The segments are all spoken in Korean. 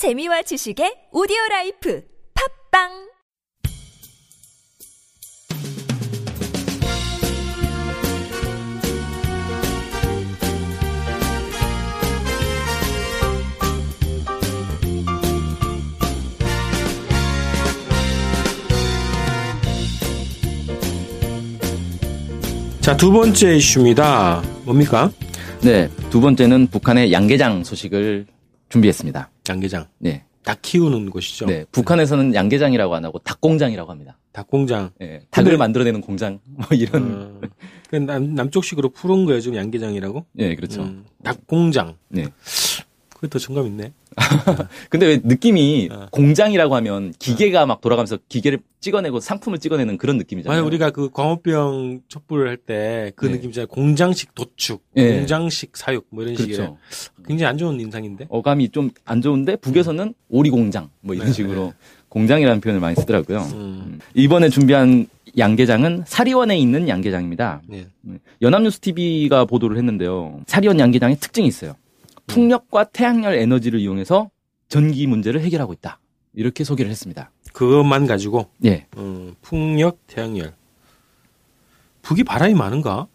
재미와 지식의 오디오 라이프 팝빵 자, 두 번째 이슈입니다. 뭡니까? 네, 두 번째는 북한의 양계장 소식을 준비했습니다. 양계장. 네. 닭 키우는 곳이죠. 네, 북한에서는 양계장이라고 안 하고 닭공장이라고 합니다. 닭공장. 네, 닭을 근데- 만들어내는 공장 뭐 이런. 어, 그 남, 남쪽식으로 푸른 거예요, 지금 양계장이라고? 네, 그렇죠. 음, 닭공장. 네. 그게 더 정감 있네. 근데 왜 느낌이 어. 공장이라고 하면 기계가 막 돌아가면서 기계를 찍어내고 상품을 찍어내는 그런 느낌이잖아요. 만약 우리가 그 광우병 촛불을 할 때그 네. 느낌 있잖아요. 공장식 도축, 네. 공장식 사육, 뭐 이런 식의 그렇죠. 굉장히 안 좋은 인상인데. 어감이 좀 안 좋은데 북에서는 오리 공장 뭐 이런 네, 식으로 공장이라는 표현을 많이 쓰더라고요. 음, 이번에 준비한 양계장은 사리원에 있는 양계장입니다. 네. 연합뉴스 TV가 보도를 했는데요. 사리원 양계장의 특징이 있어요. 풍력과 태양열 에너지를 이용해서 전기 문제를 해결하고 있다. 이렇게 소개를 했습니다. 그것만 가지고, 예. 음, 풍력, 태양열. 북이 바람이 많은가?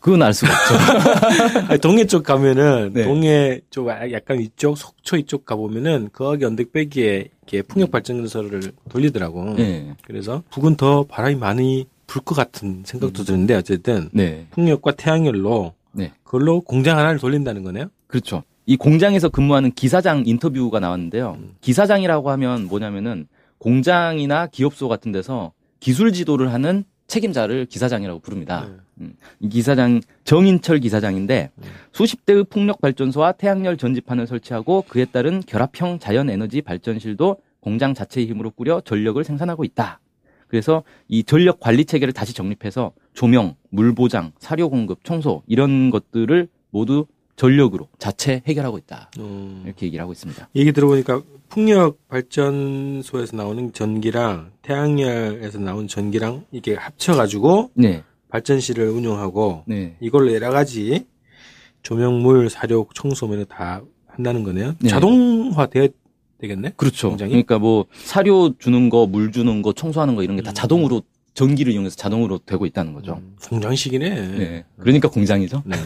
그건 알 수가 없죠. 아니, 동해 쪽 가면은 네. 동해 쪽 아, 약간 이쪽 속초 이쪽 가 보면은 거기 언덕배기에 이렇게 풍력 발전소를 돌리더라고. 예. 그래서 북은 더 바람이 많이 불 것 같은 생각도 드는데 어쨌든 네. 풍력과 태양열로 네. 그걸로 공장 하나를 돌린다는 거네요. 그렇죠. 이 공장에서 근무하는 기사장 인터뷰가 나왔는데요. 기사장이라고 하면 뭐냐면은 공장이나 기업소 같은 데서 기술 지도를 하는 책임자를 기사장이라고 부릅니다. 음, 이 기사장 정인철 기사장인데 수십 대의 풍력 발전소와 태양열 전지판을 설치하고 그에 따른 결합형 자연 에너지 발전실도 공장 자체의 힘으로 꾸려 전력을 생산하고 있다. 그래서 이 전력 관리 체계를 다시 정립해서 조명, 물 보장, 사료 공급, 청소 이런 것들을 모두 전력으로 자체 해결하고 있다. 음. 이렇게 얘기를 하고 있습니다. 얘기 들어보니까 풍력 발전소에서 나오는 전기랑 태양열에서 나온 전기랑 이게 합쳐가지고 네, 발전실을 운영하고 네, 이걸로 여러 가지 조명물, 사료, 청소면을 다 한다는 거네요. 네. 자동화 되어 되겠네. 그렇죠. 공장이? 그러니까 뭐 사료 주는 거, 물 주는 거, 청소하는 거 이런 게다 음. 자동으로 전기를 이용해서 자동으로 되고 있다는 거죠. 음, 공장식이네. 네, 그러니까 공장이죠. 네.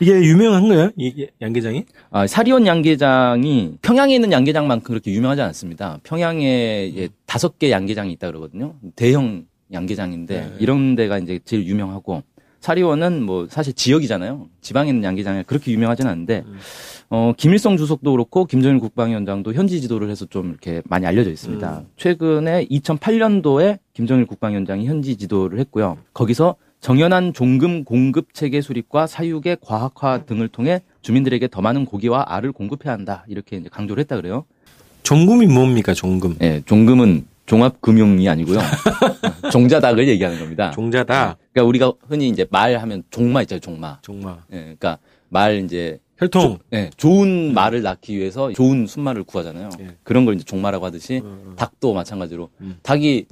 이게 유명한 거예요? 이 양계장이? 아, 사리원 양계장이 평양에 있는 양계장만큼 그렇게 유명하지 않습니다. 평양에 이제 다섯 개 양계장이 있다 그러거든요. 대형 양계장인데 네. 이런 데가 이제 제일 유명하고 사리원은 뭐 사실 지역이잖아요. 지방에 있는 양계장이 그렇게 유명하지는 않은데 음. 어, 김일성 주석도 그렇고 김정일 국방위원장도 현지 지도를 해서 좀 이렇게 많이 알려져 있습니다. 음. 최근에 2008년도에 김정일 국방위원장이 현지 지도를 했고요. 거기서 정연한 종금 공급 체계 수립과 사육의 과학화 등을 통해 주민들에게 더 많은 고기와 알을 공급해야 한다. 이렇게 강조를 했다 그래요. 종금이 뭡니까, 종금? 예, 종금은 종합금융이 아니고요. 종자닭을 얘기하는 겁니다. 종자다. 그러니까 우리가 흔히 이제 말 하면 종마 있잖아요, 종마. 종마. 예, 그러니까 말 이제 혈통. 예, 좋은 말을 낳기 위해서 좋은 순말을 구하잖아요. 예. 그런 걸 이제 종마라고 하듯이 어, 어. 닭도 마찬가지로 음. 닭이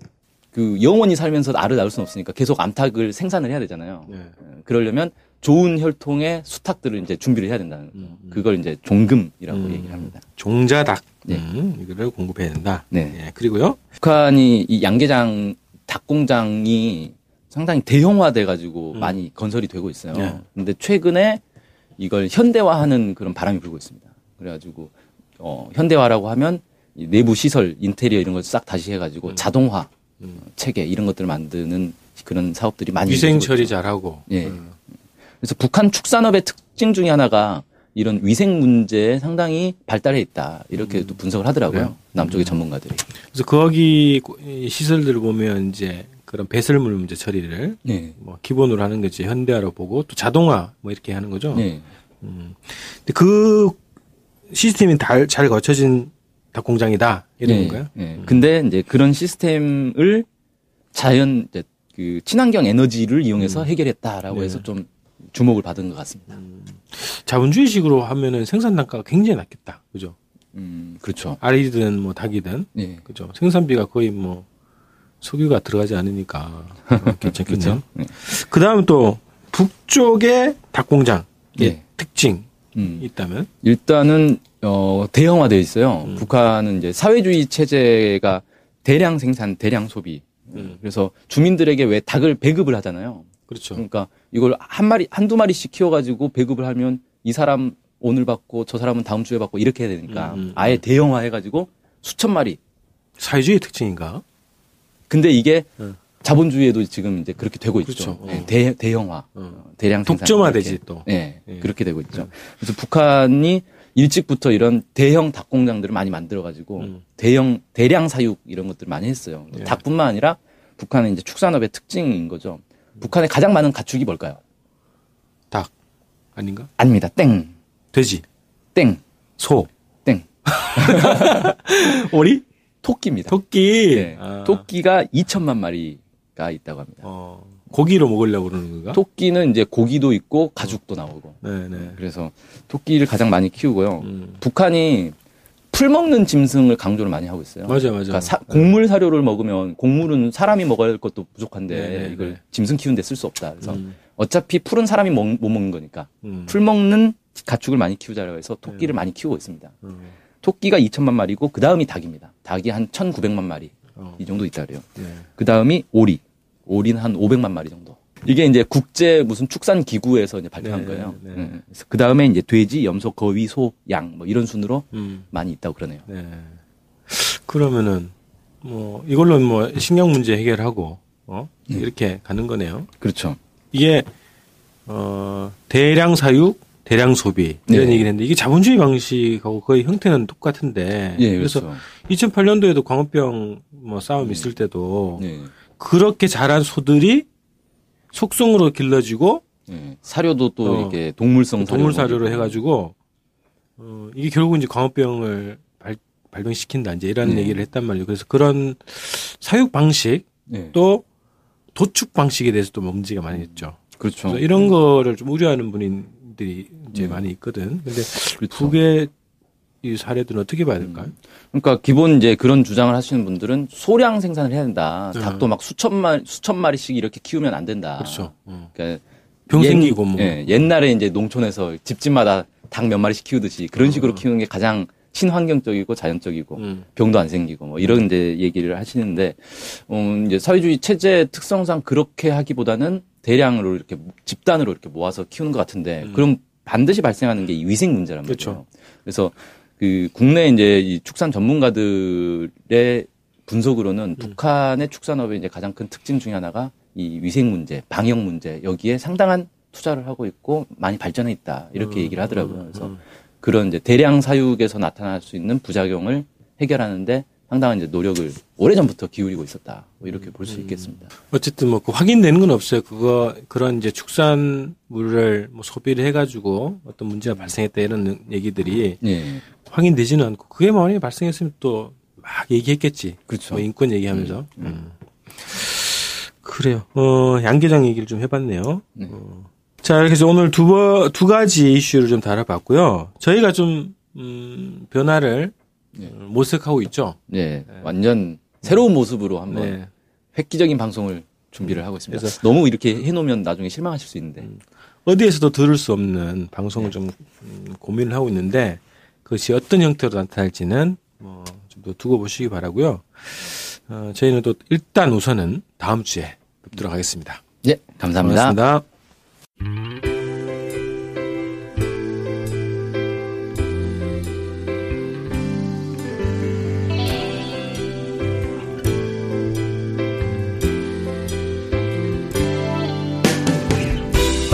그 영원히 살면서 알을 낳을 수는 없으니까 계속 암탉을 생산을 해야 되잖아요. 네. 예, 그러려면 좋은 혈통의 수탉들을 이제 준비를 해야 된다는 거죠. 음, 음. 그걸 이제 종금이라고 음. 얘기를 합니다. 종자닭. 네. 음, 이거를 공급해야 된다. 네. 예, 그리고요. 북한이 이 양계장 닭 공장이 상당히 대형화돼 가지고 음. 많이 건설이 되고 있어요. 네. 근데 최근에 이걸 현대화하는 그런 바람이 불고 있습니다. 그래가지고 어, 현대화라고 하면 이 내부 시설, 인테리어 이런 걸 싹 다시 해가지고 자동화 음. 체계 이런 것들을 만드는 그런 사업들이 많이 위생 처리. 잘하고. 예. 음. 그래서 북한 축산업의 특징 중에 하나가 이런 위생 문제에 상당히 발달해 있다 이렇게 또 분석을 하더라고요. 음. 그래요? 남쪽의 전문가들이. 그래서 거기 이 시설들을 보면 이제 그런 배설물 문제 처리를 네. 뭐 기본으로 하는 거지 현대화로 보고 또 자동화 뭐 이렇게 하는 거죠. 네. 음. 근데 그 시스템이 다, 잘 거쳐진 닭 공장이다 이런 네, 건가요? 네. 근데 이제 그런 시스템을 자연 이제 그 친환경 에너지를 이용해서 해결했다라고 네. 해서 좀 주목을 받은 것 같습니다. 자본주의식으로 하면은 생산 단가가 굉장히 낮겠다. 그죠? 음, 그렇죠. 알이든 뭐 닭이든 네. 그죠? 생산비가 거의 뭐 석유가 들어가지 않으니까 어, 괜찮겠죠. 네. 그 다음 또 북쪽의 닭 공장의 네. 특징이 음. 있다면 일단은 어, 대형화되어 있어요. 음. 북한은 이제 사회주의 체제가 대량 생산, 대량 소비. 음. 그래서 주민들에게 왜 닭을 배급을 하잖아요. 그렇죠. 그러니까 이걸 한 마리, 한두 마리씩 키워가지고 배급을 하면 이 사람 오늘 받고 저 사람은 다음 주에 받고 이렇게 해야 되니까 음, 음, 아예 대형화 해가지고 수천 마리. 사회주의 특징인가? 근데 이게 음. 자본주의에도 지금 이제 그렇게 되고 있죠. 그렇죠. 네, 어. 대, 대형화. 어. 대량 생산. 독점화되지. 또. 네, 예. 그렇게 되고 있죠. 그래서 북한이 일찍부터 이런 대형 닭 공장들을 많이 만들어가지고 음. 대형 대량 사육 이런 것들을 많이 했어요. 예. 닭뿐만 아니라 북한의 이제 축산업의 특징인 거죠. 북한에 가장 많은 가축이 뭘까요? 닭 아닌가? 아닙니다. 땡, 돼지, 땡, 소, 땡. 오리, 토끼입니다. 토끼. 네. 아. 토끼가 2천만 마리가 있다고 합니다. 어, 고기로 먹으려고 그러는 건가? 토끼는 이제 고기도 있고 가죽도 나오고. 네네. 그래서 토끼를 가장 많이 키우고요. 음. 북한이 풀 먹는 짐승을 강조를 많이 하고 있어요. 맞아, 맞아. 그러니까 사- 곡물 사료를 먹으면 곡물은 사람이 먹어야 할 것도 부족한데 네, 네, 이걸 네. 짐승 키우는데 쓸 수 없다. 그래서 음, 어차피 풀은 사람이 먹, 못 먹는 거니까 음, 풀 먹는 가축을 많이 키우자고 해서 토끼를 많이 키우고 있습니다. 음, 토끼가 2천만 마리고 그 다음이 닭입니다. 닭이 한 1,900만 마리 어, 이 정도 있다 그래요. 네. 그 다음이 오리. 오리는 한 500만 마리 정도. 이게 이제 국제 무슨 축산 기구에서 이제 발표한 네, 거예요. 네. 음. 그래서 그 다음에 이제 돼지, 염소, 거위, 소, 양 뭐 이런 순으로 음, 많이 있다고 그러네요. 네. 그러면은 뭐 이걸로 뭐 식량 문제 해결하고 어 네. 이렇게 가는 거네요. 그렇죠. 이게 어 대량 사육, 대량 소비 이런 네. 얘기를 했는데 이게 자본주의 방식하고 거의 형태는 똑같은데 예, 그래서 그래서 2008년도에도 광우병 뭐 싸움 있을 때도 예. 그렇게 자란 소들이 속성으로 길러지고 예. 사료도 또 어. 이렇게 동물성 동물 사료로 먹이고. 해가지고 어, 이게 결국 이제 광우병을 발, 발병시킨다 이제 이런 네. 얘기를 했단 말이에요. 그래서 그런 사육 방식 예. 또 도축 방식에 대해서도 문제가 많이 있죠. 그렇죠. 그래서 이런 거를 좀 우려하는 분들이 이제 음. 많이 있거든. 근데 그렇죠. 북의 이 사례들은 어떻게 봐야 될까요? 그러니까 기본 이제 그런 주장을 하시는 분들은 소량 생산을 해야 된다. 네. 닭도 막 수천 마 수천 마리씩 이렇게 키우면 안 된다. 그렇죠. 어. 그러니까 병 옛- 생기고 뭐. 예, 옛날에 이제 농촌에서 집집마다 닭 몇 마리씩 키우듯이 그런 식으로 어. 키우는 게 가장 친환경적이고 자연적이고 음. 병도 안 생기고 뭐 이런 이제 얘기를 하시는데 음 이제 사회주의 체제 특성상 그렇게 하기보다는 대량으로 이렇게 집단으로 이렇게 모아서 키우는 것 같은데 음. 그럼 반드시 발생하는 게이 위생 문제란 말이에요. 그렇죠. 그래서 그 국내 이제 이 축산 전문가들의 분석으로는 북한의 축산업의 이제 가장 큰 특징 중에 하나가 이 위생 문제, 방역 문제 여기에 상당한 투자를 하고 있고 많이 발전해 있다 이렇게 음, 얘기를 하더라고요. 음, 그래서 음. 그런 이제 대량 사육에서 나타날 수 있는 부작용을 해결하는데 상당한 이제 노력을 오래전부터 기울이고 있었다. 뭐 이렇게 볼 수 있겠습니다. 어쨌든 뭐 그 확인되는 건 없어요. 그거 그런 이제 축산물을 뭐 소비를 해가지고 어떤 문제가 발생했다 이런 얘기들이 예. 확인되지는 않고 그게 만약에 발생했으면 또 막 얘기했겠지. 그렇죠. 뭐 인권 얘기하면서. 음. 그래요. 어, 양계장 얘기를 좀 해봤네요. 네. 어. 자, 이렇게 해서 오늘 두, 번, 두 가지 이슈를 좀 다뤄봤고요. 저희가 좀, 음, 변화를 네. 어, 모색하고 있죠. 예. 완전 새로운 모습으로 한번 네. 획기적인 방송을 준비를 하고 있습니다. 그래서- 너무 이렇게 해놓으면 나중에 실망하실 수 있는데. 어디에서도 들을 수 없는 방송을 좀 음, 고민을 하고 있는데 그것이 어떤 형태로 나타날지는 뭐 좀 더 두고 보시기 바라고요. 어, 저희는 또 일단 우선은 다음 주에 뵙도록 하겠습니다. 예, 감사합니다. 고맙습니다.